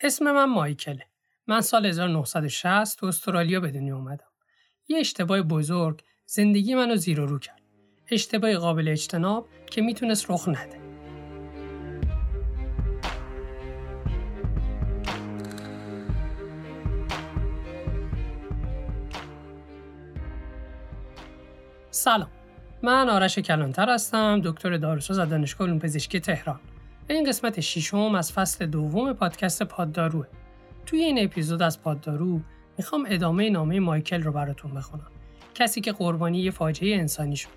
اسم من مایکله. من سال 1960 تو استرالیا به دنیا اومدم. یه اشتباه بزرگ زندگی منو زیر و رو کرد. اشتباه قابل اجتناب که می‌تونست رخ نده. سلام من آرش کلانتر هستم دکتر داروساز از دانشگاه علوم پزشکی تهران این قسمت ششم از فصل دوم پادکست پادداروه. توی این اپیزود از پاددارو می‌خوام ادامه نامه مایکل رو براتون بخونم. کسی که قربانی یه فاجعه انسانی شد.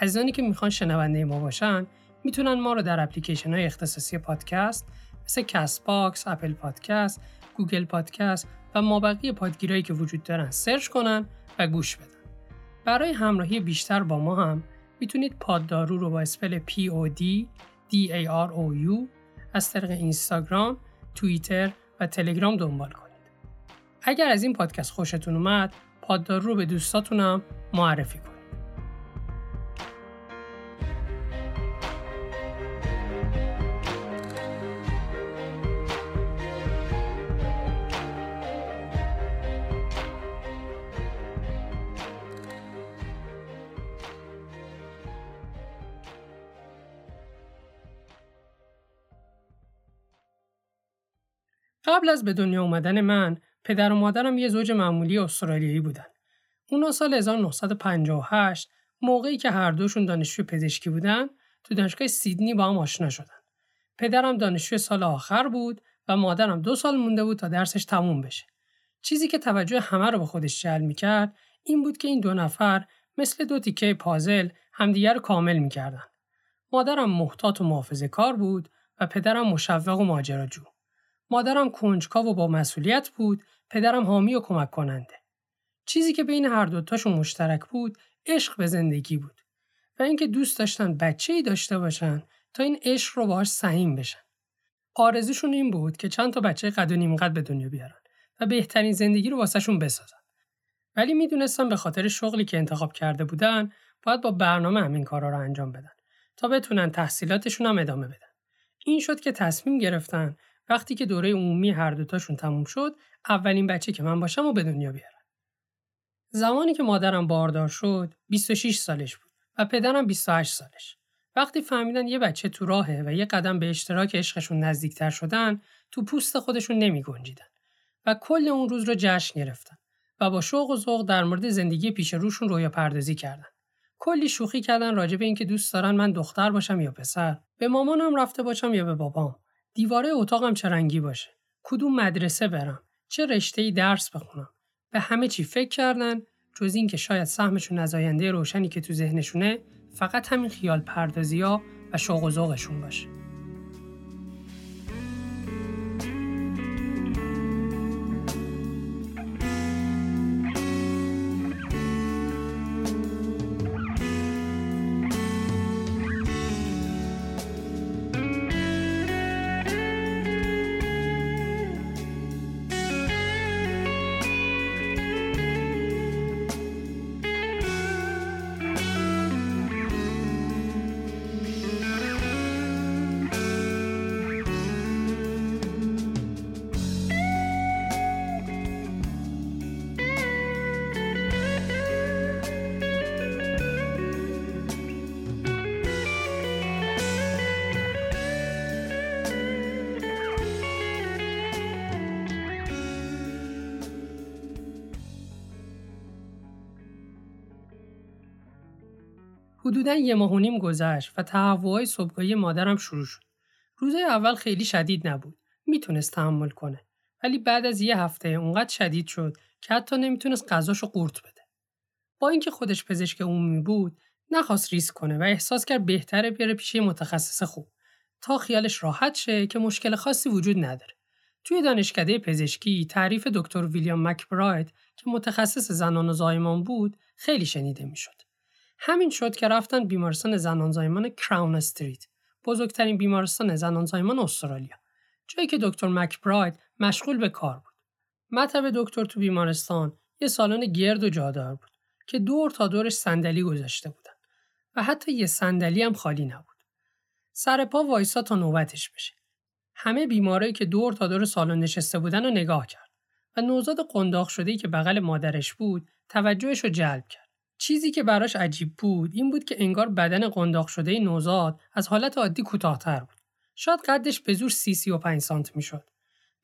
عزیزانی که می‌خوان شنونده ما باشن می‌تونن ما رو در اپلیکیشن های اختصاصی پادکست مثل کست باکس، اپل پادکست، گوگل پادکست و مابقی پادگیرایی که وجود دارن سرچ کنن و گوش بدن. برای همراهی بیشتر با ما هم می‌تونید پاددارو رو با اسپل POD DAROU از طریق اینستاگرام، توییتر و تلگرام دنبال کنید. اگر از این پادکست خوشتون اومد، پاددارو رو به دوستاتونم معرفی کنید. قبل از به دنیا اومدن من پدر و مادرم یه زوج معمولی استرالیایی بودن. اونا سال 1958 موقعی که هر دوشون دانشجوی پزشکی بودن تو دانشگاه سیدنی با هم آشنا شدن. پدرم دانشجوی سال آخر بود و مادرم دو سال مونده بود تا درسش تموم بشه. چیزی که توجه همه رو به خودش جلب می‌کرد این بود که این دو نفر مثل دو تیکه پازل همدیگر رو کامل می‌کردن. مادرم محتاط و محافظه کار بود و پدرم مشوق و ماجراجو. مادرم کنجکاو و با مسئولیت بود، پدرم حامی و کمک کننده. چیزی که بین هر دوتاشون مشترک بود، عشق به زندگی بود. و اینکه دوست داشتن بچه ای داشته باشن تا این عشق رو باهاش سهیم بشن. آرزوشون این بود که چند تا بچه قد و نیم قد به دنیا بیارن و بهترین زندگی رو واسهشون بسازن. ولی می‌دونستن به خاطر شغلی که انتخاب کرده بودن باید با برنامه همین کارا رو انجام بدن تا بتونن تحصیلاتشون هم ادامه بدن. این شد که تصمیم گرفتن وقتی که دوره عمومی هر دوتاشون تموم شد اولین بچه که من باشم و به دنیا بیارم زمانی که مادرم باردار شد 26 سالش بود و پدرم 28 سالش. وقتی فهمیدن یه بچه تو راهه و یه قدم به اشتراک عشقشون نزدیکتر شدن تو پوست خودشون نمی گنجیدن و کل اون روز رو جشن گرفتن و با شوق و ذوق در مورد زندگی پیش روشون رویا پردازی کردن. کلی شوخی کردن راجع به اینکه دوست دارن من دختر باشم یا پسر به مامانم رفته باشم یا به بابام. دیواره اتاقم چه رنگی باشه؟ کدوم مدرسه برم؟ چه رشته درس بخونم؟ به همه چی فکر کردن جز اینکه شاید سهمشون از آینده روشنی که تو ذهنشونه فقط همین خیال پردازی ها و شوق و ذوقشون باشه. حدودا یه ماه و نیم گذشت و تهوعهای صبحگاهی مادرم شروع شد. روزای اول خیلی شدید نبود. می‌تونست تحمل کنه. ولی بعد از یه هفته اونقدر شدید شد که حتی نمی‌تونست غذاشو قورت بده. با اینکه خودش پزشک عمومی بود، نخواست ریسک کنه و احساس کرد بهتره بره پیش متخصص خوب تا خیالش راحت شه که مشکل خاصی وجود نداره. توی دانشکده پزشکی تعریف دکتر ویلیام مکبراید که متخصص زنان و زایمان بود خیلی شنیده می‌شد. همین شد که رفتن بیمارستان زنان زایمان کراون استریت بزرگترین بیمارستان زنان زایمان استرالیا. جایی که دکتر مکبراید مشغول به کار بود. مطب دکتر تو بیمارستان یه سالن گرد و جادار بود که دور تا دورش صندلی گذاشته بودن و حتی یه صندلی هم خالی نبود. سر پا وایسا تا نوبتش بشه. همه بیمارایی که دور تا دور سالن نشسته بودن رو نگاه کرد و نوزاد قنداق شده که بغل مادرش بود توجهش رو جلب کرد. چیزی که براش عجیب بود این بود که انگار بدن قنداق شده نوزاد از حالت عادی کوتاهتر بود. شاید قدش به زور سی سی و پنج سانت می‌شد.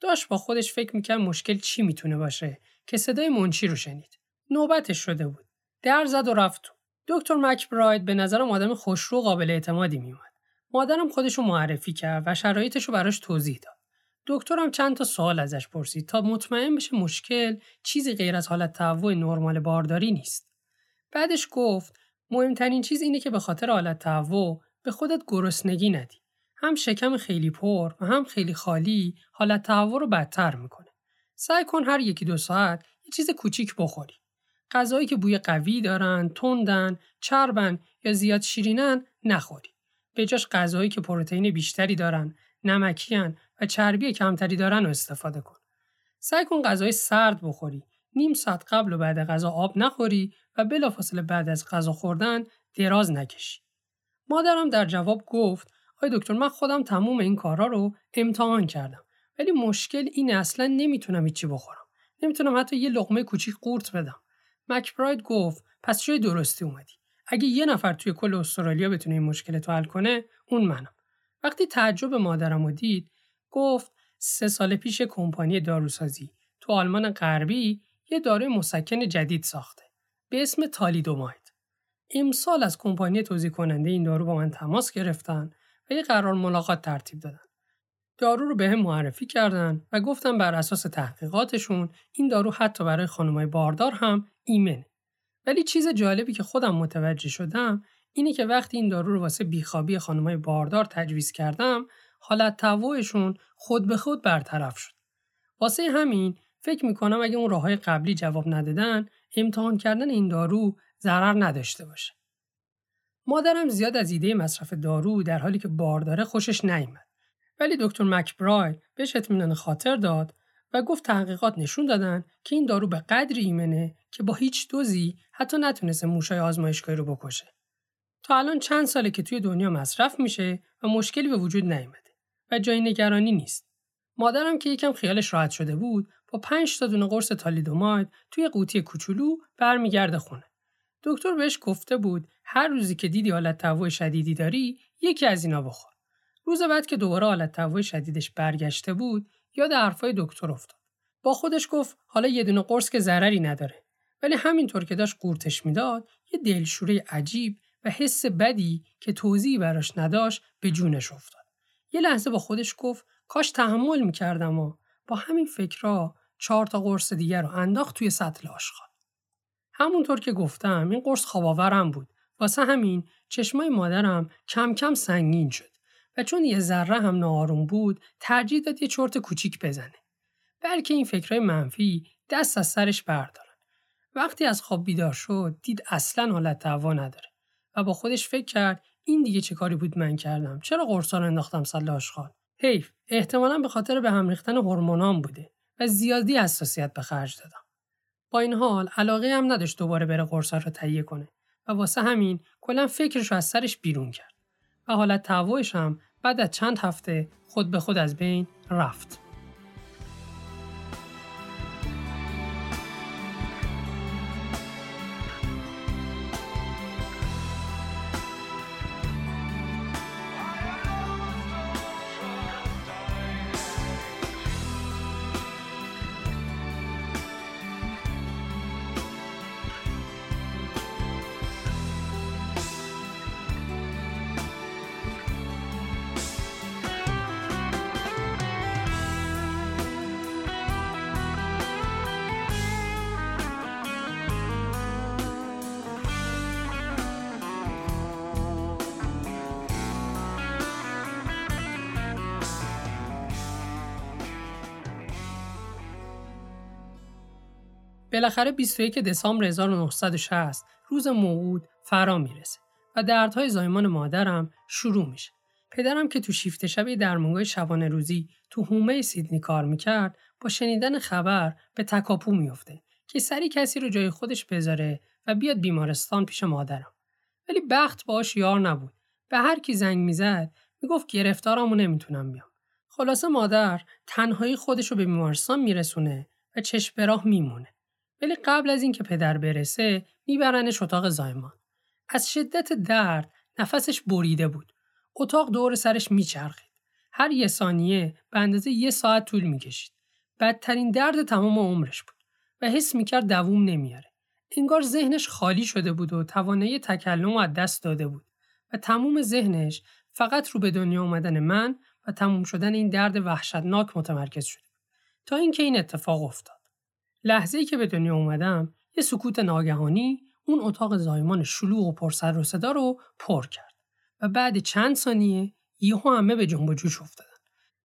داشت با خودش فکر می‌کرد مشکل چی می‌تونه باشه که صدای منچی رو شنید. نوبتش شده بود. در زد و رفت. دکتر مکبراید به نظرم آدم خوشرو قابل اعتمادی میومد. مادرم خودش رو معرفی کرد و شرایطش رو براش توضیح داد. دکترم چند تا سوال ازش پرسید تا مطمئن بشه مشکل چیزی غیر از حالت تهوع نرمال بارداری نیست. بعدش گفت مهمترین چیز اینه که به خاطر حالت تهوع به خودت گرسنگی ندی. هم شکم خیلی پر و هم خیلی خالی حالت تهوع رو بدتر می‌کنه. سعی کن هر یکی دو ساعت یه چیز کوچیک بخوری. غذایی که بوی قوی دارن، تندن، چربن یا زیاد شیرینن نخوری. به جاش غذایی که پروتئین بیشتری دارن، نمکیان و چربی کمتری دارن رو استفاده کن. سعی کن غذای سرد بخوری. نیم ساعت قبل و بعد غذا آب نخوری و بلافاصله بعد از غذا خوردن دراز نکشی. مادرم در جواب گفت آی دکتر من خودم تموم این کارا رو امتحان کردم ولی مشکل این اصلا نمی‌تونم هیچی بخورم. نمی‌تونم حتی یه لقمه کوچیک قورت بدم. مکبراید گفت پس چه درستی اومدی. اگه یه نفر توی کل استرالیا بتونه این مشکل تو حل کنه اون منم. وقتی تعجب مادرم رو دید گفت سه سال پیش کمپانی داروسازی تو آلمان غربی یه داروی مسکن جدید ساخته به اسم تالیدوماید. امسال از کمپانی توضیح کننده این دارو با من تماس گرفتن و یه قرار ملاقات ترتیب دادن. دارو رو به هم معرفی کردن و گفتن بر اساس تحقیقاتشون این دارو حتی برای خانمای باردار هم ایمنه. ولی چیز جالبی که خودم متوجه شدم اینه که وقتی این دارو رو واسه بیخوابی خانمای باردار تجویز کردم حالت تهوعشون خود به خود برطرف شد. واسه همین فکر می‌کنم اگه اون راههای قبلی جواب ندادن امتحان کردن این دارو ضرر نداشته باشه. مادرم زیاد از ایده مصرف دارو در حالی که بارداره خوشش نیامد. ولی دکتر مکبرای بهش اطمینان خاطر داد و گفت تحقیقات نشون دادن که این دارو به قدری ایمنه که با هیچ دوزی حتی نتونسته موشای آزمایشگاهی رو بکشه. تا الان چند ساله که توی دنیا مصرف میشه و مشکلی به وجود نیامده و جای نگرانی نیست. مادرم که یکم خیالش راحت شده بود با پنج تا دونه قرص تالیدوماید توی قوطی کوچولو برمیگرده خونه. دکتر بهش گفته بود هر روزی که دیدی حالت تهوع شدیدی داری یکی از اینا بخور. روز بعد که دوباره حالت تهوع شدیدش برگشته بود یاد حرفای دکتر افتاد. با خودش گفت حالا یه دونه قرص که ضرری نداره. ولی همینطور که داشت قورتش می‌داد یه دلشوره عجیب و حس بدی که توضیحی براش نداشت به جونش افتاد. یه لحظه با خودش گفت کاش تحمل می‌کردم و با همین فکرها چهار تا قرص دیگر رو انداخت توی سطل آشغال. همونطور که گفتم این قرص خواباورم بود. واسه همین چشمای مادرم کم کم سنگین شد و چون یه ذره هم ناآروم بود ترجیح داد یه چرت کوچیک بزنه. بلکه این فکرهای منفی دست از سرش بردارن. وقتی از خواب بیدار شد دید اصلا حالت تهوع نداره و با خودش فکر کرد این دیگه چه کاری بود من کردم چرا قرصا رو انداختم سله آشغال حیف احتمالا به خاطر به هم ریختن هورمونام بوده و زیادی حساسیت به خرج دادم. با این حال علاقه هم نداشت دوباره بره قرصا رو تهیه کنه و واسه همین کلا فکرش رو از سرش بیرون کرد. و حالت تهوعش هم بعد از چند هفته خود به خود از بین رفت. بالاخره 21 دسامبر 1960 روز موعود فرا می‌رسه و دردهای زایمان مادرم شروع میشه. پدرم که تو شیفت شبی درمانگاه شبانه روزی تو هومه سیدنی کار می‌کرد با شنیدن خبر به تکاپو میفته که سری کسی رو جای خودش بذاره و بیاد بیمارستان پیش مادرم. ولی بخت باش یار نبود. به هر کی زنگ می‌زد می‌گفت گرفتارمو نمی‌تونم بیام. خلاصه مادر تنهایی خودش رو به بیمارستان میرسونه و چشم به راه میمونه. ولی قبل از اینکه پدر برسه میبرنش اتاق زایمان. از شدت درد نفسش بریده بود. اتاق دور سرش میچرخید. هر یه ثانیه به اندازه یه ساعت طول می‌کشید. بدترین درد تمام عمرش بود و حس می‌کرد دووم نمیاره. انگار ذهنش خالی شده بود و توانایی تکلم از دست داده بود و تموم ذهنش فقط رو به دنیا آمدن من و تموم شدن این درد وحشتناک متمرکز شده تا اینکه این اتفاق افتاد. لحظه ای که به دنیا اومدم یه سکوت ناگهانی اون اتاق زایمان شلوغ و پرسر و صدا رو پر کرد و بعد چند ثانیه یهو همه به جنب و جوش افتادن.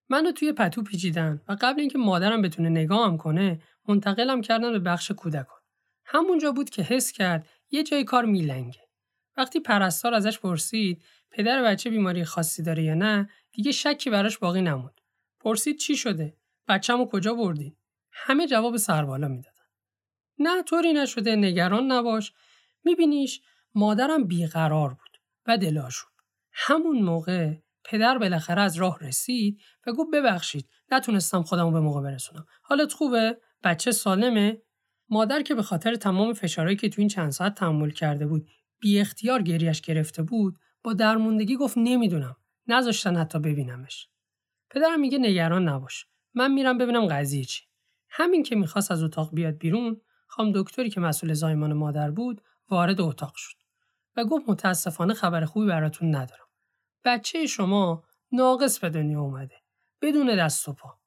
منو توی پتو پیچیدن و قبل اینکه مادرم بتونه نگاهم کنه منتقلم کردن به بخش کودکان. همونجا بود که حس کرد یه جای کار میلنگه. وقتی پرستار ازش پرسید پدر بچه بیماری خاصی داره یا نه دیگه شکی براش باقی نموند. پرسید چی شده؟ بچه‌مو کجا بردی؟ همه جواب سربالا می‌دادن. نه طوری نشده نگران نباش. میبینیش مادرم بیقرار بود و دلاشوب. همون موقع پدر بالاخره از راه رسید و گفت ببخشید نتونستم خودمو به موقع برسونم. حالت خوبه؟ بچه سالمه؟ مادر که به خاطر تمام فشارهایی که تو این چند ساعت تحمل کرده بود بی اختیار گریش گرفته بود با درموندگی گفت نمی‌دونم نذاشتن حتی ببینمش پدرم میگه نگران نباش من میرم ببینم قضیه چی همین که می‌خواست از اتاق بیاد بیرون خام دکتری که مسئول زایمان مادر بود وارد اتاق شد و گفت متاسفانه خبر خوبی براتون ندارم بچه شما ناقص به دنیا اومده بدون دست و پا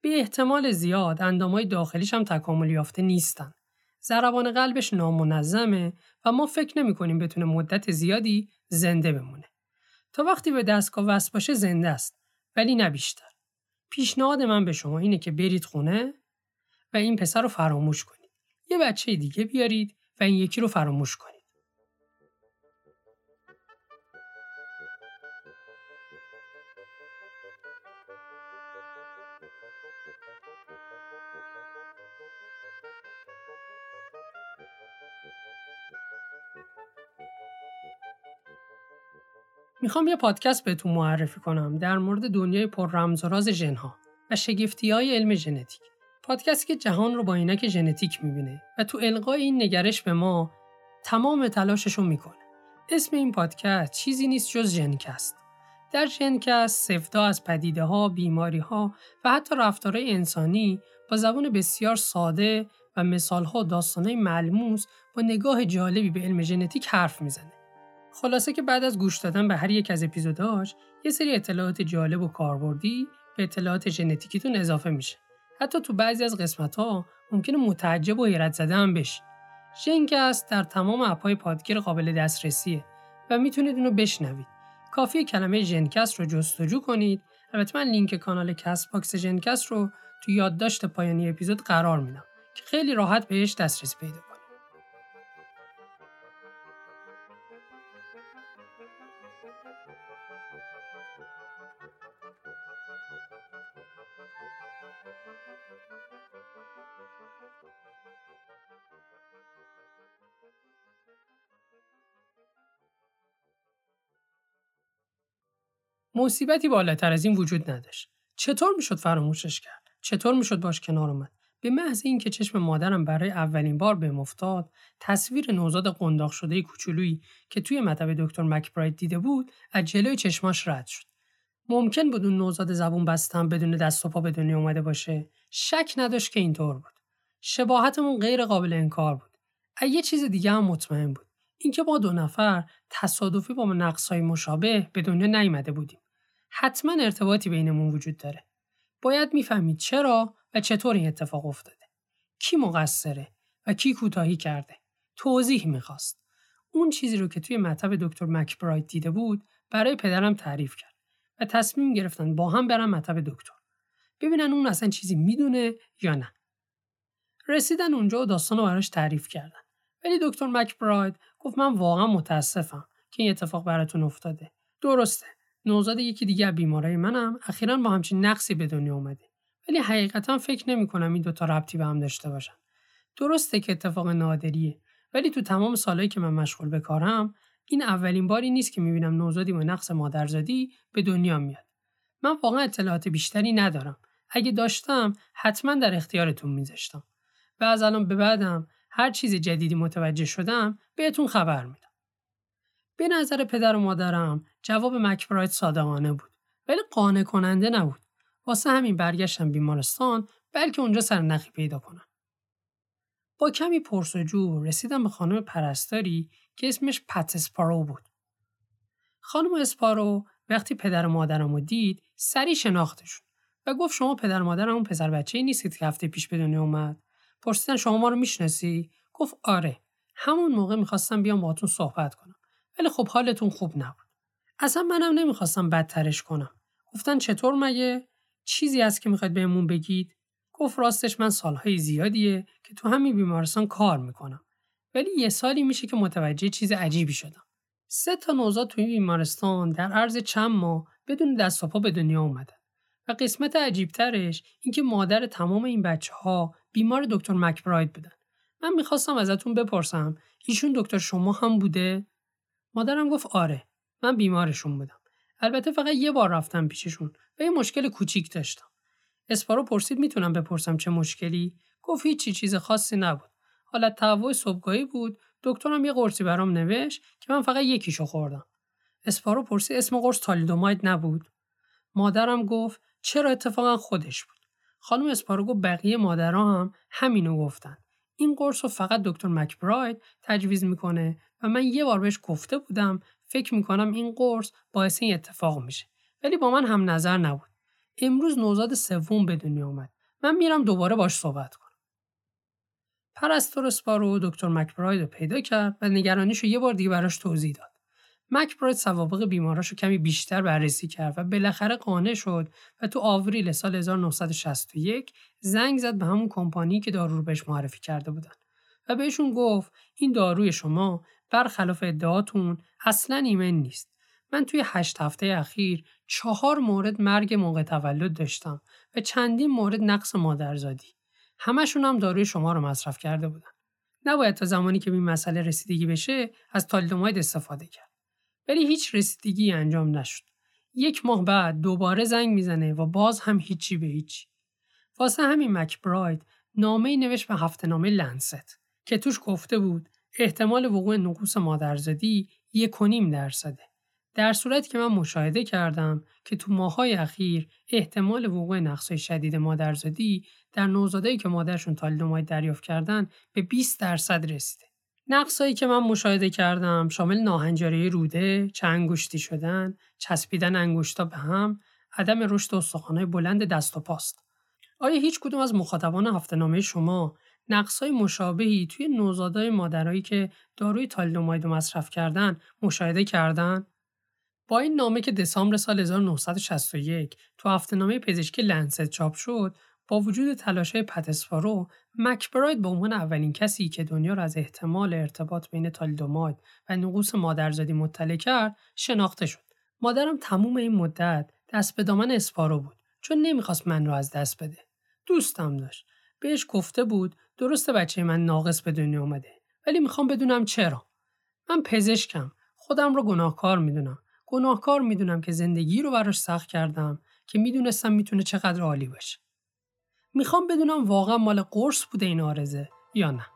به احتمال زیاد اندامای داخلیش هم تکامل یافته نیستن ضربان قلبش نامنظمه و ما فکر نمی کنیم بتونه مدت زیادی زنده بمونه. تا وقتی به دستگاه وصل باشه زنده است ولی نه بیشتر. پیشنهاد من به شما اینه که برید خونه و این پسر رو فراموش کنید. یه بچه دیگه بیارید و این یکی رو فراموش کنید. می‌خوام یه پادکست بهتون معرفی کنم در مورد دنیای پر رمز و راز ژنها و شگفتی های علم ژنتیک. پادکستی که جهان رو با عینک ژنتیک می‌بینه و تو القای این نگرش به ما تمام تلاشش رو می‌کنه. اسم این پادکست چیزی نیست جز ژنکست. در ژنکست سفتا از پدیده ها، و حتی رفتارهای انسانی با زبان بسیار ساده و مثال ها و داستانهای ملموس با نگاه جالبی به علم ژنتیک حرف می‌زنه. خلاصه که بعد از گوش دادن به هر یک از اپیزوداش یه سری اطلاعات جالب و کاربردی به اطلاعات ژنتیکیتون اضافه میشه. حتی تو بعضی از قسمت ها ممکنه متعجب و حیرت زده هم بشی. ژنکست در تمام اپهای پادگیر قابل دسترسیه و می‌تونید اونو بشنوید. کافی کلمه ژنکست رو جستجو کنید. البته من لینک کانال کست باکس ژنکست رو تو یادداشت پایانی اپیزود قرار میدم که خیلی راحت بهش دسترسی پیدا کنید. مصیبتی بالاتر از این وجود نداشت. چطور می‌شد فراموشش کرد؟ چطور می‌شد باش کنار اومد؟ به محض اینکه چشم مادرم برای اولین بار به افتاد تصویر نوزاد قنداق شده کوچولویی که توی مطب دکتر مکبراید دیده بود از جلوی چشماش رد شد ممکن بود اون نوزاد زبون بستم بدون دست و پا به دنیا اومده باشه شک نداشت که اینطور بود شباهتمون غیر قابل انکار بود یه چیز دیگه هم مطمئن بود اینکه با دو نفر تصادفی با نقصهای مشابه به دنیا نیامده بودیم حتما ارتباطی بینمون وجود داره. باید می‌فهمید چرا و چطور این اتفاق افتاده. کی مقصره و کی کوتاهی کرده. توضیح می‌خواست. اون چیزی رو که توی مطب دکتر مکبراید دیده بود برای پدرم تعریف کرد و تصمیم گرفتن با هم برن مطب دکتر. ببینن اون اصلا چیزی می‌دونه یا نه. رسیدن اونجا و داستان رو براش تعریف کردن. ولی دکتر مکبراید گفت من واقعا متاسفم که این اتفاق براتون افتاده. درسته. نوزاد یکی دیگه بیمارای منم اخیرا با همچین نقصی به دنیا اومده ولی حقیقتا فکر نمی کنم این دوتا ربطی به هم داشته باشن درسته که اتفاق نادریه ولی تو تمام سالهایی که من مشغول به کارم این اولین باری نیست که می‌بینم نوزادی با نقص مادرزادی به دنیا میاد من واقعا اطلاعات بیشتری ندارم. اگه داشتم حتما در اختیارتون میذاشتم. و از الان به بعدم هر چیز جدیدی متوجه شدم بهتون خبر میدم. به نظر پدر و مادرم جواب مکبرایت صادقانه بود ولی قانع کننده نبود. واسه همین برگشتم بیمارستان بلکه اونجا سرنخی پیدا کنم. با کمی پرسجو رسیدم به خانم پرستاری که اسمش پت اسپارو بود. خانم اسپارو وقتی پدر و مادرم رو دید سری شناختشون و گفت شما پدر و مادرم اون پسر بچه نیستید که هفته پیش به دنیا اومد پرسیدن شما ما رو می‌شناسی گفت آره همون موقع می‌خواستم بیام باهاتون صحبت کنم ولی خب حالتون خوب نبود. اصلا منم نمی‌خواستم بدترش کنم. گفتن چطور مگه؟ چیزی هست که می‌خواید بهمون بگید؟ گفت راستش من سالهای زیادیه که تو همین بیمارستان کار می‌کنم. ولی یه سالی میشه که متوجه چیز عجیبی شدم. سه تا نوزاد توی بیمارستان در عرض چند ماه بدون دست و پا به دنیا اومدن. و قسمت عجیبترش اینکه مادر تمام این بچه ها بیمار دکتر مکبراید بودن. من می‌خواستم ازتون بپرسم ایشون دکتر شما هم بوده؟ مادرم گفت آره من بیمارشون بودم. البته فقط یه بار رفتم پیششون و یه مشکل کوچیک داشتم. اسپارو پرسید می‌تونم بپرسم چه مشکلی؟ گفت هیچی چیز خاصی نبود. حالا تهوع صبحگاهی بود دکترم یه قرصی برام نوشت که من فقط یکیشو خوردم. اسپارو پرسید اسم قرص تالیدوماید نبود؟ مادرم گفت چرا اتفاقا خودش بود؟ خانم اسپارو گفت بقیه مادرها هم همینو گفتن. این قرص رو فقط دکتر مکبراید تجویز می‌کنه و من یه بار بهش گفته بودم فکر می‌کنم این قرص باعث این اتفاق میشه. ولی با من هم نظر نبود. امروز نوزاد سوم به دنیا اومد. من میرم دوباره باش صحبت کنم. پرستور اسپارو دکتر مکبراید رو پیدا کرد و نگرانیش رو یه بار دیگه براش توضیح داد. مکبراید سوابق بیماراش رو کمی بیشتر بررسی کرد و بالاخره قانع شد و تو آوریل سال 1961 زنگ زد به همون کمپانی که دارو رو بهش معرفی کرده بودن. و بهشون گفت این داروی شما برخلاف ادعاتون اصلا ایمن نیست من توی هشت هفته اخیر چهار مورد مرگ موقع تولد داشتم و چندین مورد نقص مادرزادی. همشون هم داروی شما رو مصرف کرده بودن. نباید تا زمانی که این مسئله رسیدگی بشه از تالیدوماید استفاده کرد. ولی هیچ رسیدگی انجام نشد. یک ماه بعد دوباره زنگ می‌زنه و باز هم هیچی به هیچی. واسه همین مکبراید نامه نوشت به هفته نامه لنست که توش گفته بود احتمال وقوع نقوص مادرزادی یک و درصده. در صورتی که من مشاهده کردم که تو ماهای اخیر احتمال وقوع نقصهای شدید مادرزادی در نوزادایی که مادرشون تالیدوماید دریافت کردن به 20 درصد رسیده. نقصهایی که من مشاهده کردم شامل ناهنجاری روده، چنگوشتی شدن، چسبیدن انگشتا به هم، عدم رشد استخوانهای بلند دست و پاست. آیا هیچ کدوم از مخاطبان هفته شما نقصهای مشابهی توی نوزادای مادرایی که داروی تالیدوماید مصرف کردن مشاهده کردن؟ با این نامه که دسامبر سال 1961 تو هفته پزشکی لنست چاپ شد با وجود تلاش پتسفارو مکبراید به عنوان اولین کسی که دنیا را از احتمال ارتباط بین تالیدوماید و نقوص مادرزادی مطلع کرد شناخته شد. مادرم تموم این مدت دست به دامن اسپارو بود چون نمی‌خواست من را از دست بده. دوستم داشت. بهش گفته بود درسته بچه من ناقص به دنیا اومده ولی می‌خوام بدونم چرا من پزشکم خودم رو گناهکار می‌دونم گناهکار می‌دونم که زندگی رو براش سخت کردم که می‌دونستم می‌تونه چقدر عالی باشه. می‌خوام بدونم واقعا مال قرص بوده این آرزه یا نه.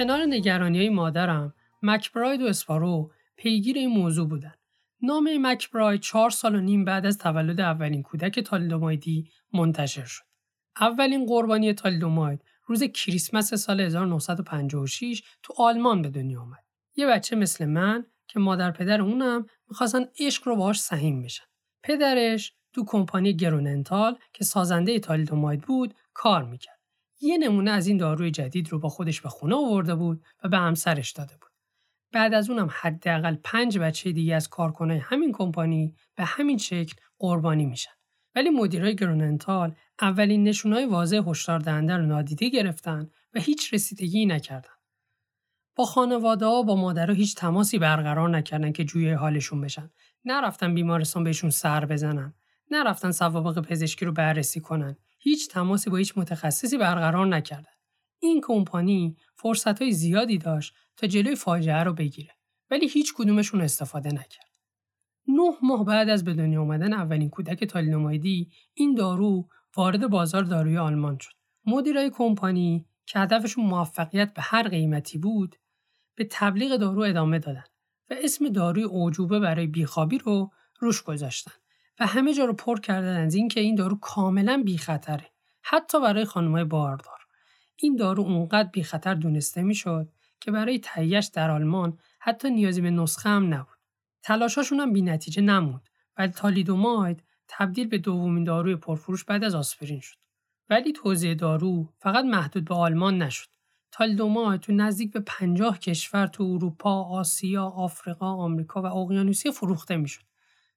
کنار نگرانی های مادرم مکبراید و اسپارو پیگیر این موضوع بودن. نام مکبراید چهار سال و نیم بعد از تولد اولین کودک تالیدومایدی منتشر شد. اولین قربانی تالیدوماید روز کریسمس سال 1956 تو آلمان به دنیا آمد. یه بچه مثل من که مادر پدر اونم می‌خواستن عشق رو باهاش سهیم بشن. پدرش تو کمپانی گروننتال که سازنده تالیدوماید بود کار می‌کرد. یه نمونه از این داروی جدید رو با خودش به خونه آورده بود و به همسرش داده بود. بعد از اونم حداقل پنج بچه دیگه از کارکنای همین کمپانی به همین شکل قربانی میشن. ولی مدیرای گروننتال اولین نشونای واضح هشدار دهنده رو نادیده گرفتن و هیچ رسیدگی نکردن. با خانواده ها با مادرها هیچ تماسی برقرار نکردن که جوی حالشون بشن. نرفتن بیمارستان بهشون سر بزنن. نرفتن سوابق پزشکی رو بررسی کنن. هیچ تماسی با هیچ متخصصی برقرار نکردن. این کمپانی فرصت های زیادی داشت تا جلوی فاجعه رو بگیره ولی هیچ کدومشون استفاده نکرد. نه ماه بعد از به دنیا آمدن اولین کودک تالیدومایدی این دارو وارد بازار داروی آلمان شد. مدیرای کمپانی که هدفشون موفقیت به هر قیمتی بود به تبلیغ دارو ادامه دادن و اسم داروی اوجوبه برای بیخوابی رو روش گذاشتن و همه جا رو پر کردن از اینکه این دارو کاملا بیخطره. حتی برای خانمای باردار. این دارو اونقدر بیخطر دونسته می‌شد که برای تهیهش در آلمان حتی نیازی به نسخه هم نبود. تلاشاشون هم نتیجه نموند و تالیدوماید تبدیل به دومین داروی پرفروش بعد از آسپرین شد. ولی توزیع دارو فقط محدود به آلمان نشد. تالیدوماید تو نزدیک به پنجاه کشور تو اروپا، آسیا، آفریقا، آمریکا و اقیانوسیه فروخته می‌شد.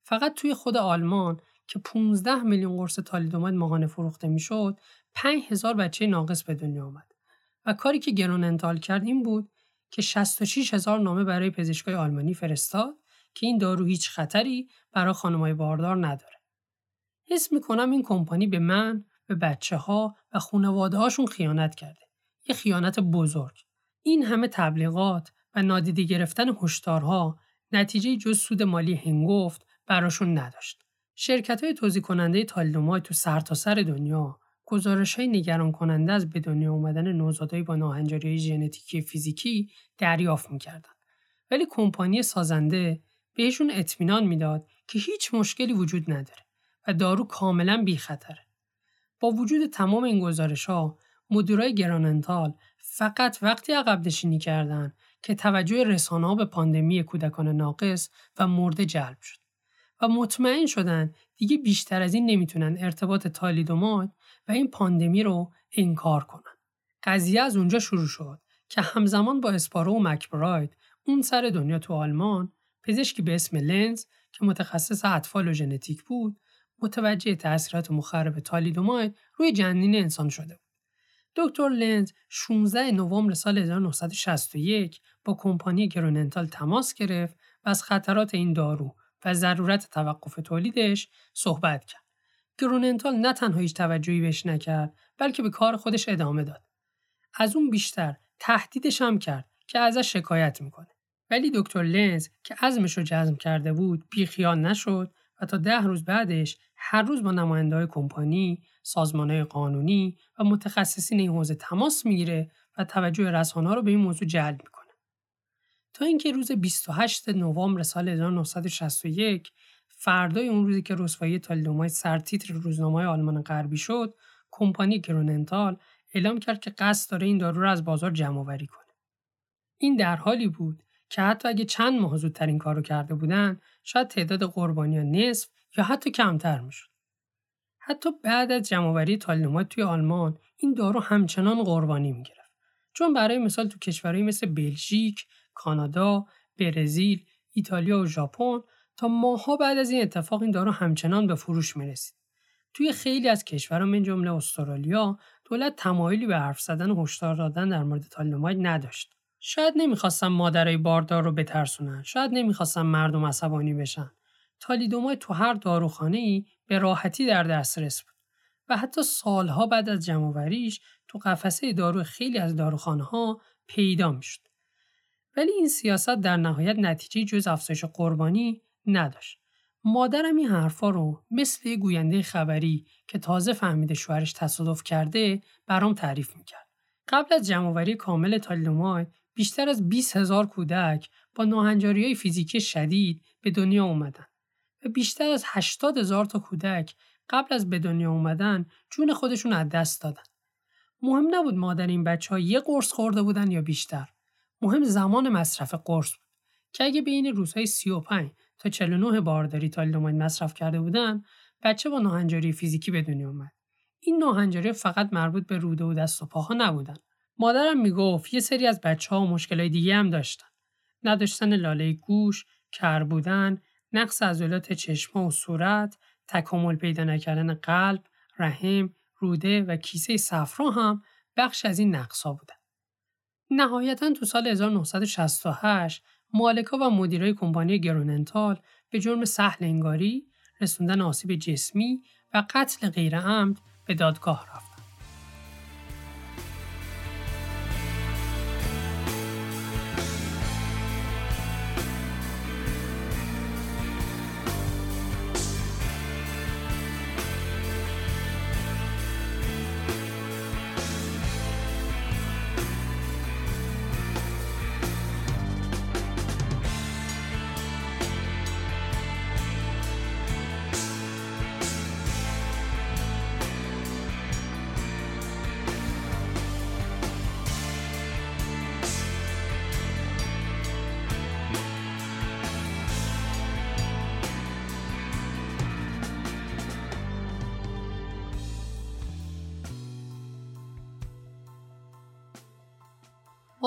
فقط توی خود آلمان که 15 میلیون قرص تالیدوماید ماهانه فروخته می‌شد 5000 بچه ناقص به دنیا آمد و کاری که گرون انتال کرد این بود که 66 هزار نامه برای پزشکای آلمانی فرستاد که این دارو هیچ خطری برای خانمای باردار نداره. حس می‌کنم این کمپانی به من، به بچه ها و خانواده هاشون خیانت کرده. یه خیانت بزرگ. این همه تبلیغات و نادیده گرفتن هشدارها نتیجه جز سود مالی هنگفت براشون نداشت. شرکت های توضیح کننده تو سرتاسر سر دنیا گزارش های نگران کننده از به دنیا اومدن نوزادهای با ناهنجاری ژنتیکی فیزیکی دریافت می‌کردن. ولی کمپانی سازنده بهشون اطمینان می‌داد که هیچ مشکلی وجود نداره و دارو کاملا بی خطره. با وجود تمام این گزارش ها مدیرای گراننتال فقط وقتی عقب نشینی کردند که توجه رسانه به پاندمی کودکان ناقص و مرده جلب شد مطمئن شدن دیگه بیشتر از این نمی‌تونن ارتباط تالیدومات و این پاندمی رو انکار کنن. قضیه از اونجا شروع شد که همزمان با اسپارو و مکبراید اون سر دنیا تو آلمان پزشکی به اسم لنز که متخصص اطفال و ژنتیک بود متوجه تاثیرات مخرب تالیدوماید روی جنین انسان شده بود. دکتر لنز 16 نوامبر سال 1961 با کمپانی گروننتال تماس گرفت و از خطرات این دارو و ضرورت توقف تولیدش صحبت کرد. گروننتال نه تنها هیچ توجهی بهش نکرد بلکه به کار خودش ادامه داد. از اون بیشتر تهدیدش هم کرد که ازش شکایت می‌کنه. ولی دکتر لنز که عزمش رو جزم کرده بود بیخیال نشد و تا ده روز بعدش هر روز با نماینده های کمپانی، سازمان های قانونی و متخصصین این حوزه تماس می‌گیره و توجه رسانه رو به این موضوع جلب می‌کنه. تا اینکه روز 28 نوامبر سال 1961 فردای اون روزی که رسوایی تالیدومای سرتیتر روزنامه آلمان غربی شد، کمپانی گروننتال اعلام کرد که قصد داره این دارو رو از بازار جمع آوری کنه. این در حالی بود که حتی اگه چند ماه زودتر این کارو کرده بودن شاید تعداد قربانی ها نصف یا حتی کمتر می‌شد. حتی بعد از جمعآوری تالیدومات توی آلمان این دارو همچنان قربانی می‌گرفت. چون برای مثال تو کشورهایی مثل بلژیک، کانادا، برزیل، ایتالیا و ژاپن تا ماها بعد از این اتفاق این دارو همچنان به فروش می‌رسید. توی خیلی از کشورها من جمله استرالیا دولت تمایلی به حرف زدن و هشدار دادن در مورد تالیدوماید نداشت. شاید نمی‌خواستن مادرای باردار رو بترسونن. شاید نمی‌خواستن مردم عصبانی بشن. تالیدوماید تو هر داروخانه ای به راحتی در دسترس بود. و حتی سالها بعد از جمعوریش تو قفسه دارو خیلی از داروخانه ها پیدا می‌شد. ولی این سیاست در نهایت نتیجه جز افزایش قربانی نداشت. مادرم این حرفا رو مثل گوینده خبری که تازه فهمیده شوهرش تصادف کرده برام تعریف می‌کرد. قبل از جمعوری کامل تالیدوماید بیشتر از 20 هزار کودک با ناهنجاری های فیزیکی شدید به دنیا اومدن و بیشتر از 80 هزار تا کودک قبل از به دنیا اومدن جون خودشون از دست دادن. مهم نبود مادر این بچه ها یه قرص خورده بودن یا بیشتر. مهم زمان مصرف قرص بود که اگه بین روزهای 35 تا 49 بارداری تالیدوماید مصرف کرده بودن بچه با ناهنجاری فیزیکی به دنیا اومد. این ناهنجاری فقط مربوط به روده و دست و پاها نبودن. مادرم می‌گفت یه سری از بچه ها مشکلای دیگه هم داشتن. نداشتن لاله گوش، کر بودن، نقص عضلات چشم و صورت، تکامل پیدا نکردن قلب، رحم، روده و کیسه صفرا هم بخش از این نقصا بودن. نهایتا تو سال 1968 مالکا و مدیرای کمپانی گروننتال به جرم سهل انگاری، رسوندن آسیب جسمی و قتل غیرعمد به دادگاه رفت.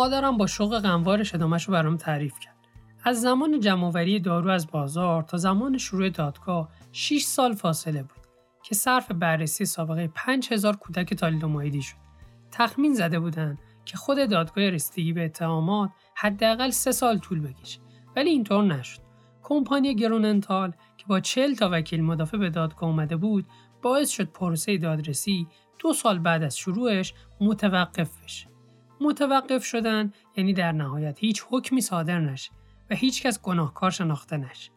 مادرم با شوق غموارش ادامهش رو برام تعریف کرد. از زمان جمعآوری دارو از بازار تا زمان شروع دادگاه 6 سال فاصله بود که صرف بررسی سابقه 5000 کودک تالیدومایدی شد. تخمین زده بودند که خود دادگاه رسیدگی به اتهامات حداقل سه سال طول بکشه ولی اینطور نشد. کمپانی گروننتال که با 40 تا وکیل مدافع به دادگاه اومده بود باعث شد پروسه دادرسی دو سال بعد از شروعش متوقف بشه. متوقف شدن یعنی در نهایت هیچ حکمی صادر نشه و هیچ کس گناهکار شناخته نشه.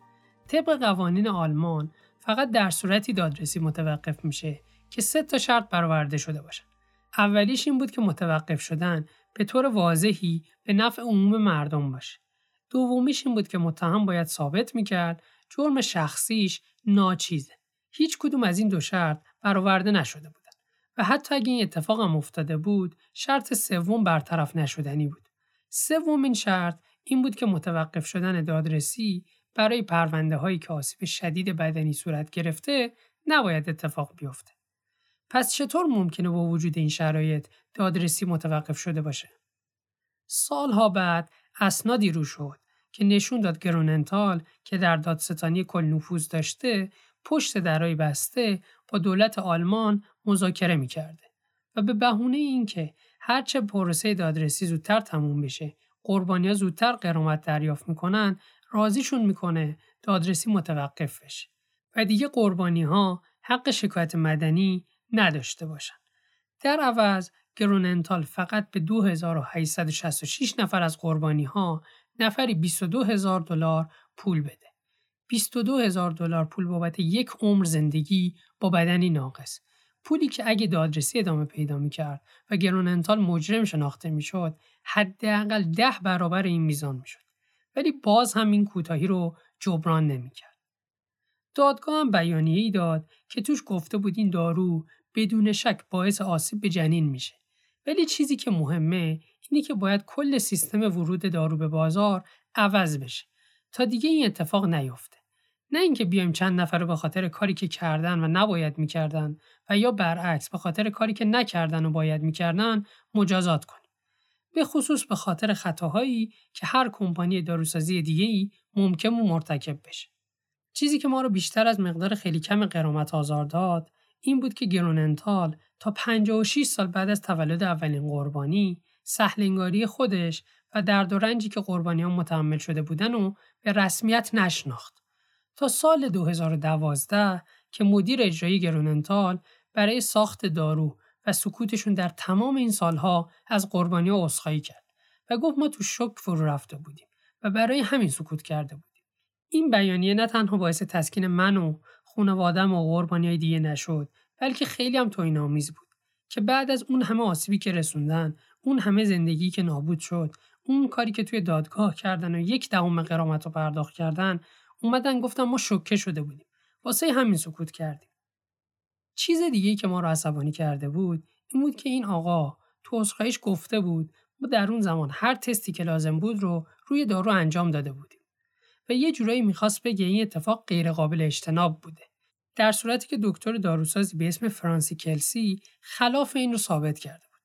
طبق قوانین آلمان فقط در صورتی دادرسی متوقف میشه که سه تا شرط برآورده شده باشن. اولیش این بود که متوقف شدن به طور واضحی به نفع عموم مردم باشه. دومیش این بود که متهم باید ثابت می‌کرد جرم شخصیش ناچیزه. هیچ کدوم از این دو شرط برآورده نشده بود. و حتی اگه این اتفاق هم افتاده بود شرط سوم برطرف نشدنی بود. سومین شرط این بود که متوقف شدن دادرسی برای پرونده هایی که آسیب شدید بدنی صورت گرفته نباید اتفاق بیفته. پس چطور ممکنه با وجود این شرایط دادرسی متوقف شده باشه؟ سالها بعد اسنادی رو شد که نشون داد گروننتال که در دادستانی کل نفوذ داشته پشت درای بسته با دولت آلمان مذاکره می‌کرده و به بهونه اینکه هرچه پروسه دادرسی زودتر تموم بشه ها زودتر قرامت دریافت می‌کنن راضیشون می‌کنه دادرسی متوقف بشه و دیگه قربانی ها حق شکایت مدنی نداشته باشن. در عوض گروننتال فقط به 2866 نفر از قربانی ها نفری 22 هزار دلار پول بده. 22 هزار دلار پول بابت یک عمر زندگی با بدنی ناقص. پولی که اگه دادرسی ادامه پیدا می‌کرد و گروننتال مجرم شناخته می‌شد حداقل ده برابر این میزان می‌شد. ولی باز هم این کوتاهی رو جبران نمی‌کرد. دادگاه هم بیانیه ای داد که توش گفته بود این دارو بدون شک باعث آسیب به جنین میشه. ولی چیزی که مهمه اینه که باید کل سیستم ورود دارو به بازار عوض بشه تا دیگه این اتفاق نیفته. نه اینکه بیایم چند نفر رو به خاطر کاری که کردن و نباید می‌کردن و یا برعکس به خاطر کاری که نکردن و باید می‌کردن مجازات کنیم. به خصوص به خاطر خطاهایی که هر کمپانی داروسازی دیگه ای ممکن و مرتکب بشه. چیزی که ما رو بیشتر از مقدار خیلی کم قرامت آزار داد این بود که گروننتال تا 56 سال بعد از تولد اولین قربانی سهلنگاری خودش و درد و رنجی که قربانی ها متحمل شده بودن و به رسمیت نشناخت. تا سال 2012 که مدیر اجرایی گروننتال برای ساخت دارو و سکوتشون در تمام این سالها از قربانی عذرخواهی کرد و گفت ما تو شک فرو رفته بودیم و برای همین سکوت کرده بودیم. این بیانیه نه تنها باعث تسکین من و خانوادم و قربانی های دیگه نشد بلکه خیلی هم توی آمیز بود که بعد از اون همه آسیبی که رسوندن اون همه زندگی که نابود شد اون کاری که توی دادگاه کردن و یک دهم قرامت رو پرداخت کردن اومدن گفتن ما شوکه شده بودیم. واسه همین سکوت کردیم. چیز دیگه که ما رو عصبانی کرده بود این بود که این آقا تو عذرخواهیش گفته بود ما در اون زمان هر تستی که لازم بود رو روی دارو انجام داده بودیم. و یه جورایی می‌خواست بگه این اتفاق غیر قابل اجتناب بوده. در صورتی که دکتر داروسازی به اسم فرانسی کلسی خلاف این رو ثابت کرده بود.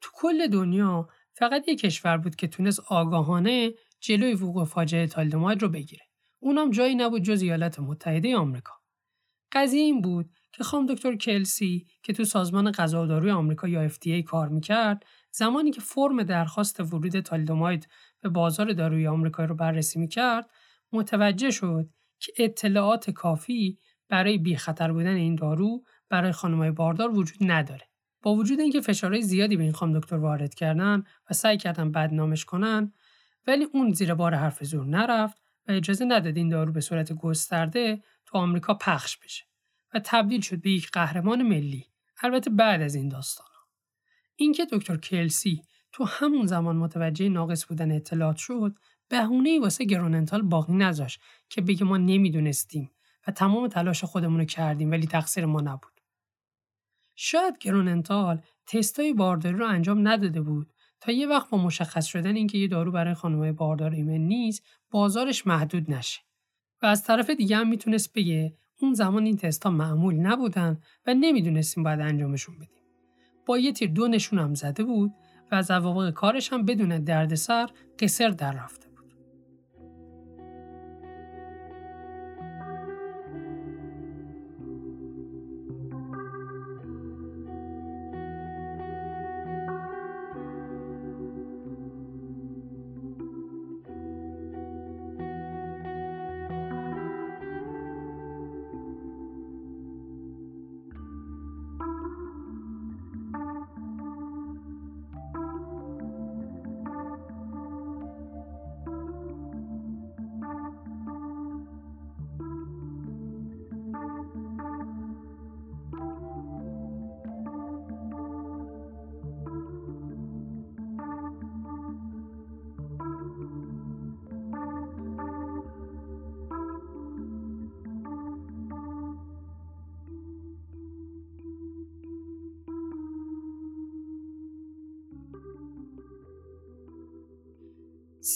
تو کل دنیا فقط یک کشور بود که تونست آگاهانه جلوی وقوع فاجعه تالیدوماید رو بگیره. اونم جایی نبود جز ایالات متحده آمریکا. قضیه این بود که خانم دکتر کلسی که تو سازمان غذا و داروی آمریکا یا FDA کار می‌کرد زمانی که فرم درخواست ورود تالیدوماید به بازار داروی آمریکایی رو بررسی می‌کرد متوجه شد که اطلاعات کافی برای بی خطر بودن این دارو برای خانمای باردار وجود نداره. با وجود اینکه فشارهای زیادی به این خانم دکتر وارد کردن و سعی کردن بدنامش کنن ولی اون زیر بار حرف زور نرفت و اجازه نداد این دارو به صورت گسترده تو آمریکا پخش بشه و تبدیل شد به یک قهرمان ملی البته بعد از این داستان اینکه دکتر کلسی تو همون زمان متوجه ناقص بودن اطلاعات شد بهونه ای واسه گروننتال باقی نذاشت که بگه ما نمی‌دونستیم و تمام تلاش خودمون رو کردیم ولی تقصیر ما نبود. شاید گروننتال تستای بارداری رو انجام نداده بود تا یه وقت با مشخص شدن اینکه یه دارو برای خانمای باردار ایمن نیست بازارش محدود نشه و از طرف دیگه هم می‌تونست بگه اون زمان این تستا معمول نبودن و نمی‌دونستیم باید انجامشون بدیم. با یه تیر دو نشون هم زده بود و از عواقب کارش هم بدون دردسر قصر در رفته.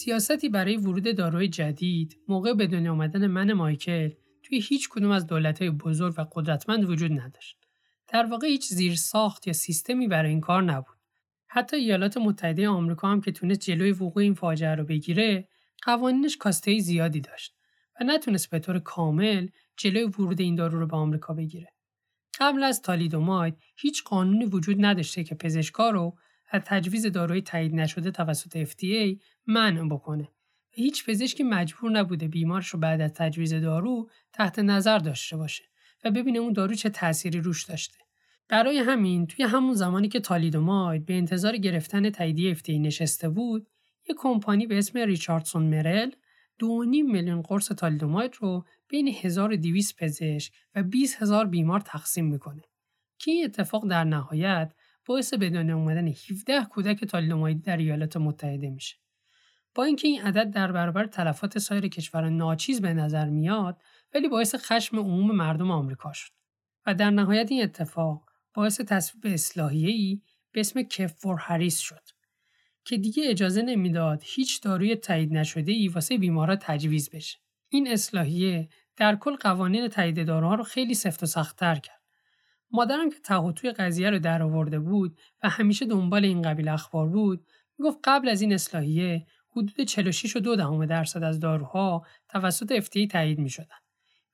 سیاستی برای ورود داروی جدید موقع به دنیا آمدن من مایکل توی هیچ کدوم از دولتهای بزرگ و قدرتمند وجود نداشت. در واقع هیچ زیر ساخت یا سیستمی برای این کار نبود. حتی ایالات متحده آمریکا هم که تونست جلوی وقوع این فاجعه رو بگیره، قوانینش کاسته زیادی داشت و نتونست به طور کامل جلوی ورود این دارو رو به آمریکا بگیره. قبل از تالیدوماید هیچ قانونی وجود نداشته که پزشکا رو از تجویز داروی تایید نشده توسط FDA منع بکنه. و هیچ پزشکی مجبور نبوده بیمارش رو بعد از تجویز دارو تحت نظر داشته باشه و ببینه اون دارو چه تأثیری روش داشته. برای همین توی همون زمانی که تالیدوماید به انتظار گرفتن تاییدیه FDA نشسته بود یک کمپانی به اسم ریچاردسون مرل 2.5 میلیون قرص تالیدوماید رو بین 1200 پزشک و 20 هزار بیمار تقسیم می‌کنه. که این اتفاق در نهایت باعث به دنیا اومدن 17 کودک تالیدومایدی در ایالات متحده میشه. با اینکه این عدد در برابر تلفات سایر کشوران ناچیز به نظر میاد ولی باعث خشم عموم مردم آمریکا شد و در نهایت این اتفاق باعث تصویب اصلاحیه‌ای به اسم کفور هریس شد که دیگه اجازه نمی‌داد هیچ داروی تایید نشده ای واسه بیمارا تجویز بشه. این اصلاحیه در کل قوانین تایید داروها رو خیلی سفت و سختتر کرد. مادرم که توی قضیه رو در آورده بود و همیشه دنبال این قبیل اخبار بود می‌گفت قبل از این اصلاحیه حدود 46 و دو دهم درصد از داروها توسط FDA تایید می شدن.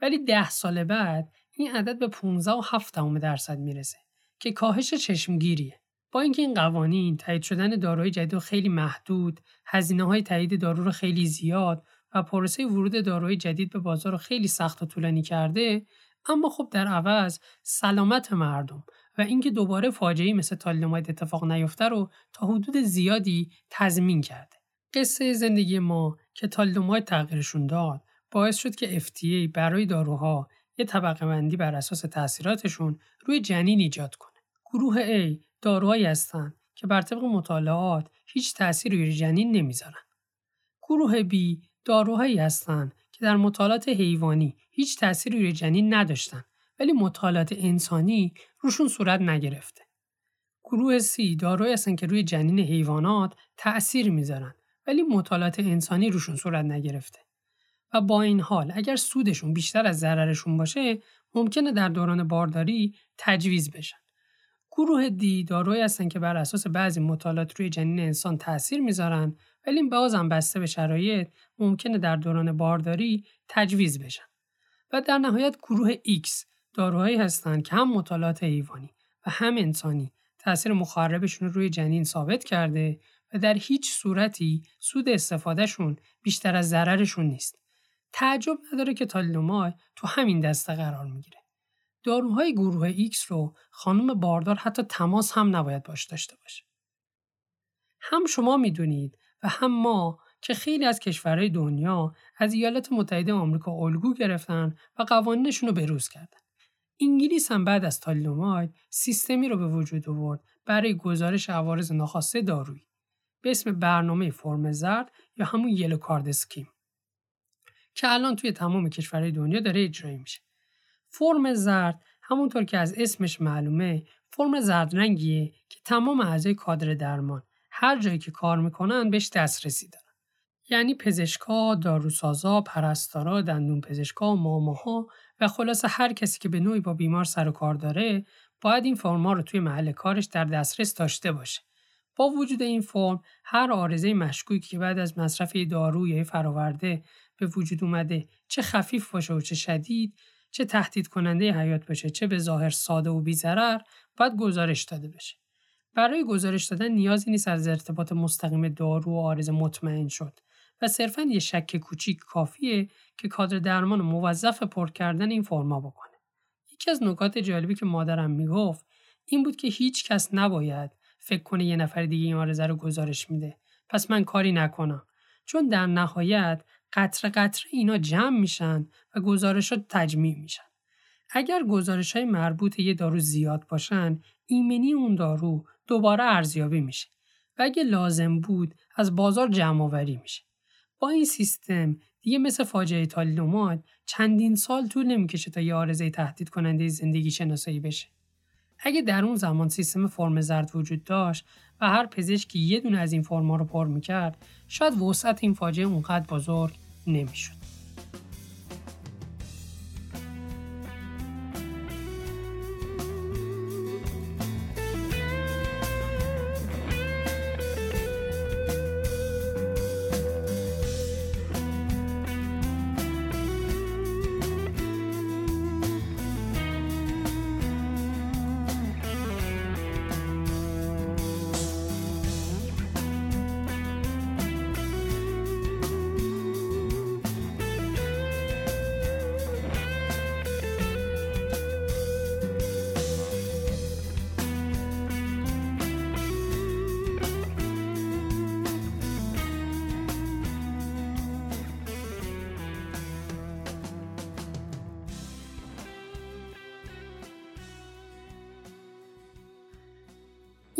ولی ده سال بعد این عدد به 15 و 7 دهم درصد می‌رسه که کاهش چشمگیریه. با اینکه این قوانین تایید شدن داروهای جدید خیلی محدود، هزینه های تایید دارو رو خیلی زیاد و پروسه ورود داروهای جدید به بازار رو خیلی سخت و طولانی کرده، اما خب در عوض سلامت مردم و اینکه دوباره فاجعه‌ای مثل تالیدوماید اتفاق نیفته رو تا حدود زیادی تضمین کرده. قصه زندگی ما که تالیدوماید تغییرشون داد باعث شد که FDA برای داروها یه طبقه بندی بر اساس تاثیراتشون روی جنین ایجاد کنه. گروه A داروهایی هستند که بر طبق مطالعات هیچ تأثیری روی جنین نمی‌ذارن. گروه B داروهایی هستند که در مطالعات حیوانی هیچ تأثیری روی جنین نداشتن ولی مطالعات انسانی روشون صورت نگرفته. گروه سی داروی هستن که روی جنین حیوانات تأثیر می‌ذارن ولی مطالعات انسانی روشون صورت نگرفته. و با این حال اگر سودشون بیشتر از ضررشون باشه ممکنه در دوران بارداری تجویز بشن. گروه دی داروی هستن که بر اساس بعضی مطالعات روی جنین انسان تأثیر می‌ذارن ولی بازم بسته به شرایط ممکنه در دوران بارداری تجویز بشن. و در نهایت گروه X داروهایی هستند که هم مطالعات حیوانی و هم انسانی تاثیر مخربشون رو روی جنین ثابت کرده و در هیچ صورتی سود استفادهشون بیشتر از ضررشون نیست. تعجب نداره که تالیدومای تو همین دسته قرار می‌گیره. داروهای گروه X رو خانم باردار حتی تماس هم نباید باش داشته باشه. هم شما می‌دونید و هم ما که خیلی از کشورهای دنیا از ایالات متحده آمریکا الگو گرفتن و قوانینشون رو بروز کردن. انگلیس هم بعد از تالیدوماید سیستمی رو به وجود آورد برای گزارش عوارض ناخواسته دارویی به اسم برنامه فرم زرد یا همون یلو کارد اسکیم که الان توی تمام کشورهای دنیا داره اجرایی میشه. فرم زرد همونطور که از اسمش معلومه فرم زرد رنگیه که تمام اعضای کادر درمان هر جایی که کار می‌کنن بهش دسترسی دارن. یعنی پزشکا، داروسازا، پرستارا، دندون پزشکا، ماماها و خلاصه هر کسی که به نوعی با بیمار سر و کار داره باید این فرما رو توی محل کارش در دسترس داشته باشه. با وجود این فرم هر آرزه مشکوکی که بعد از مصرف دارو یا فراورده به وجود اومده چه خفیف باشه و چه شدید چه تهدید کننده حیات باشه چه به ظاهر ساده و بیضرر باید گزارش داده بشه برای گزارش دادن نیازی نیست از ارتباط مستقیم دارو و آرزه مطمئن شد و صرفا یه شک کوچیک کافیه که کادر درمان موظف پر کردن این فرما بکنه. یکی از نکات جالبی که مادرم می‌گفت این بود که هیچ کس نباید فکر کنه یه نفر دیگه این آرزه رو گزارش میده. پس من کاری نکنم. چون در نهایت قطره قطره اینا جمع میشن و گزارشات تجمیع میشن. اگر گزارش های مربوط یه دارو زیاد باشن ایمنی اون دارو دوباره ارزیابی میشه و اگه لازم بود از بازار جمع آوری میشه. با این سیستم دیگه مثل فاجعه تالیدومات چندین سال طول نمی‌کشه تا یه آرزه تهدید کننده زندگی شناسایی بشه. اگه در اون زمان سیستم فرم زرد وجود داشت و هر پزشکی یه دونه از این فرما رو پر می‌کرد شاید وسعت این فاجعه اونقدر بزرگ نمی‌شد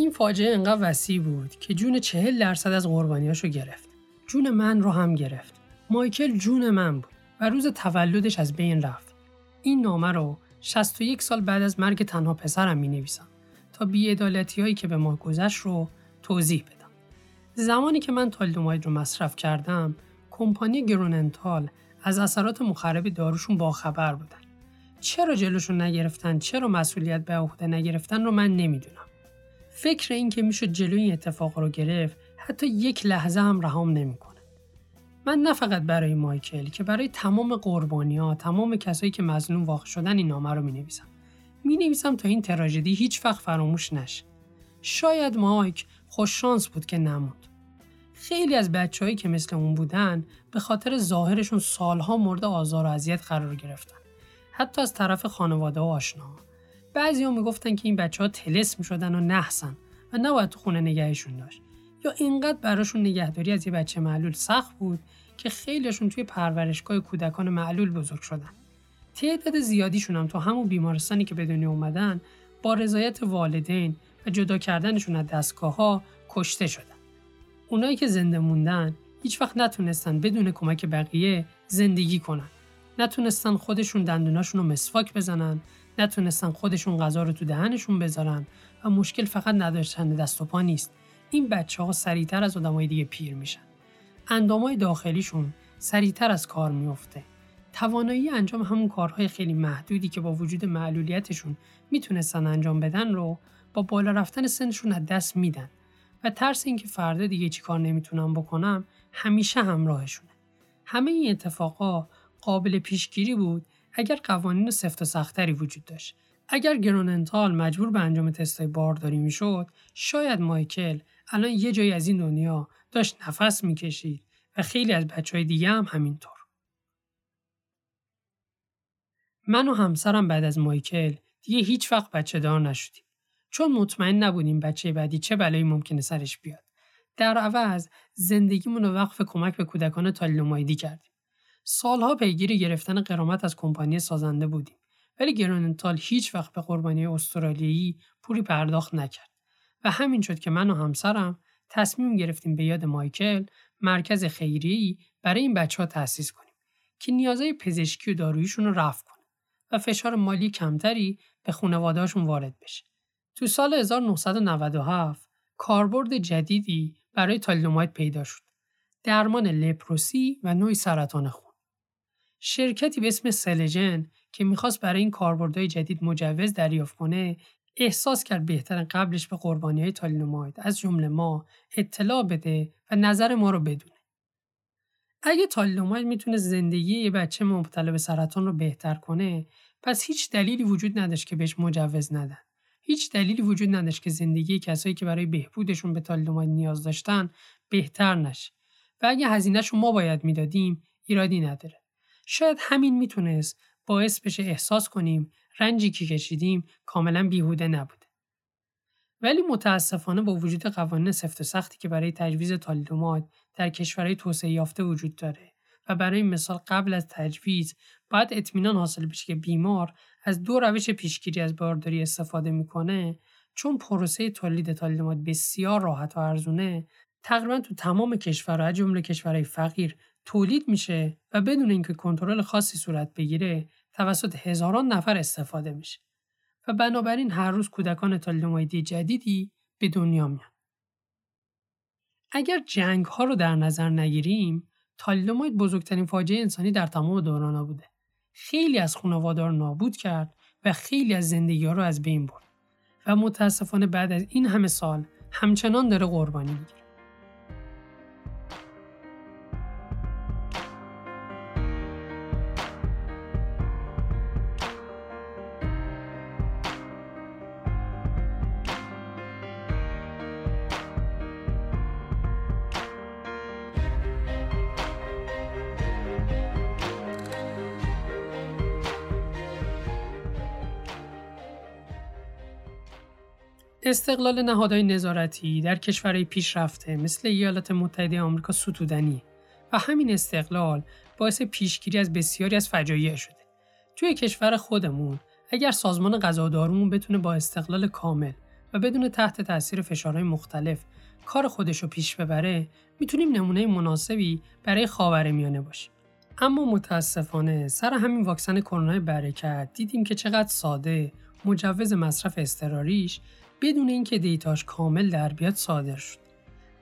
این فاجعه انقدر وسیع بود که جون چهل درصد از قربانیاشو گرفت. جون من رو هم گرفت. مایکل جون من بود و روز تولدش از بین رفت. این نامه رو 61 سال بعد از مرگ تنها پسرم می نویسم تا بیعدالتی هایی که به ما گذشت رو توضیح بدم. زمانی که من تالدوماید رو مصرف کردم، کمپانی گروننتال از اثرات مخرب داروشون باخبر بودن. چرا جلوشون نگرفتن، چرا مسئولیت به عهده نگرفتن رو من نمی‌دونم. فکر این که می‌شد جلوی این اتفاق رو گرفت حتی یک لحظه هم رهام نمی‌کنه. من نه فقط برای مایکل که برای تمام قربانی ها تمام کسایی که مظلوم واقع شدن این نامه رو می نویسم. می نویسم تا این تراژدی هیچ وقت فراموش نشه. شاید مایک خوش شانس بود که نموند. خیلی از بچههایی که مثل اون بودن به خاطر ظاهرشون سالها مورد آزار و اذیت قرار گرفتن. حتی از طرف خانواده و آشناها. بعضی ها می‌گفتن که این بچه ها تلس می‌شدن و نحسن و نباید تو خونه نگهشون داشت. یا اینقدر براشون نگهداری از یه بچه معلول سخت بود که خیلیشون توی پرورشگاه کودکان معلول بزرگ شدن. تعداد زیادیشون هم تو همون بیمارستانی که به دنیا اومدن با رضایت والدین و جدا کردنشون از دستگاه ها کشته شدن. اونایی که زنده موندن هیچ وقت نتونستن بدون کمک بقیه زندگی کنن. نتونستن خودشون دندوناشون رو مسواک بزنن نتونستن خودشون غذا رو تو دهنشون بذارن و مشکل فقط نداشتن دست و پا نیست. این بچه ها سریعتر از آدمای دیگه پیر میشن. اندامای داخلیشون سریعتر از کار میفته توانایی انجام همون کارهای خیلی محدودی که با وجود معلولیتشون می‌تونستن انجام بدن رو با بالا رفتن سنشون از دست میدن. و ترس اینکه فردا دیگه چی کار نمی‌تونم بکنم همیشه همراهشونه. همه این اتفاقا قابل پیشگیری بود اگر قوانین سفت و سختری وجود داشت. اگر گروننتال مجبور به انجام تستای بارداری می‌شد، شاید مایکل الان یه جایی از این دنیا داشت نفس می‌کشید و خیلی از بچه های دیگه هم همینطور. من و همسرم بعد از مایکل دیگه هیچ وقت بچه دار نشدیم. چون مطمئن نبودیم بچه بعدی چه بلایی ممکنه سرش بیاد. در عوض زندگیمون رو وقف کمک به کودکان تالیلومایدی کردیم. سالها پیگیری گرفتن قرامت از کمپانی سازنده بودیم. ولی گراننتال هیچ وقت به قربانی استرالیایی پولی پرداخت نکرد. و همین شد که من و همسرم تصمیم گرفتیم به یاد مایکل مرکز خیریه‌ای برای این بچه ها تأسیس کنیم که نیازهای پزشکی و داروییشون رو رفع کنه و فشار مالی کمتری به خانواده‌هاشون وارد بشه. تو سال 1997 کاربرد جدیدی برای تالیدوماید پیدا شد. درمان لپروسی و نوعی سرطان خون. شرکتی به اسم سلجن که می‌خواست برای این کاربردهای جدید مجوز دریافت کنه احساس کرد بهتر قبلش به قربانی های تالینوماید از جمله ما اطلاع بده و نظر ما رو بدونه. اگه تالینوماید می‌تونه زندگی یه بچه مبتلا به سرطان رو بهتر کنه پس هیچ دلیلی وجود نداشت که بهش مجوز ندن. هیچ دلیلی وجود نداشت که زندگی کسایی که برای بهبودشون به تالینوماید نیاز داشتن بهتر نشه. و اگه هزینهش ما باید می‌دادیم ایرادی نداره. شاید همین می‌تونست باعث بشه احساس کنیم رنجی که کشیدیم کاملا بیهوده نبوده. ولی متاسفانه با وجود قوانین سفت و سختی که برای تجویز تالیدومات در کشورهای توسعه یافته وجود داره و برای مثال قبل از تجویز باید اطمینان حاصل بشه که بیمار از دو روش پیشگیری از بارداری استفاده می‌کنه چون پروسه تولید تالیدومات بسیار راحت و ارزونه تقریبا تو تمام کشورها جمله کشورهای فقیر تولید میشه و بدون اینکه کنترل خاصی صورت بگیره توسط هزاران نفر استفاده میشه و بنابراین هر روز کودکان تالیدومایدی جدیدی به دنیا میان. اگر جنگ ها رو در نظر نگیریم تالیدوماید بزرگترین فاجعه انسانی در تمام دوران بوده. خیلی از خانواده رو نابود کرد و خیلی از زندگی ها رو از بین برد و متاسفانه بعد از این همه سال همچنان داره قربانی می‌گیره. استقلال نهادهای نظارتی در کشورهای پیشرفته مثل ایالات متحده آمریکا ستودنی و همین استقلال باعث پیشگیری از بسیاری از فجایع شده. توی کشور خودمون اگر سازمان غذا دارومون بتونه با استقلال کامل و بدون تحت تاثیر فشارهای مختلف کار خودش رو پیش ببره می‌تونیم نمونه مناسبی برای خاورمیانه باشیم. اما متاسفانه سر همین واکسن کرونا برکت دیدیم که چقدر ساده مجوز مصرف استراریش بدون اینکه دیتاش کامل در بیاد صادر شد.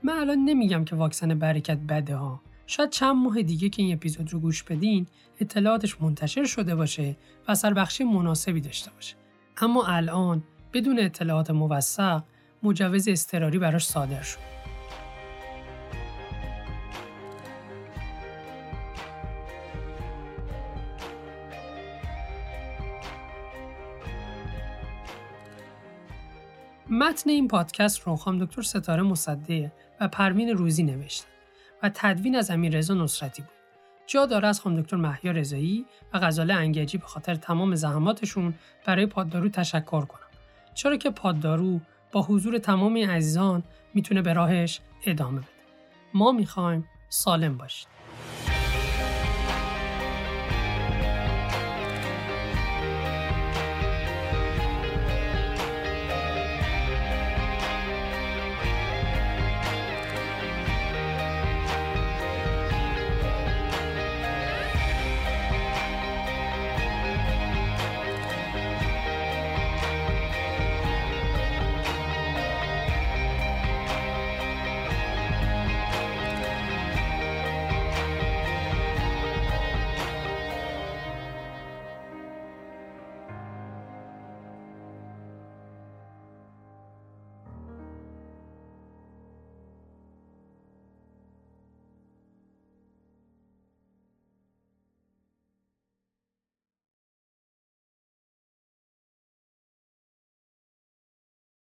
من الان نمیگم که واکسن برکت بده ها. شاید چند ماه دیگه که این اپیزود رو گوش بدین اطلاعاتش منتشر شده باشه و اثر بخشی مناسبی داشته باشه. اما الان بدون اطلاعات موثق مجوز استراری براش صادر شد. متن این پادکست رو خانم دکتر ستاره مصدیه و پروین روزی نوشتن و تدوین از امیر رضا نصرتی بود. جا داره از خانم دکتر محیا رضایی و غزاله انگجی به خاطر تمام زحماتشون برای پاددارو تشکر کنم. چرا که پاددارو با حضور تمام عزیزان می‌تونه به راهش ادامه بده. ما می‌خوایم سالم باشید.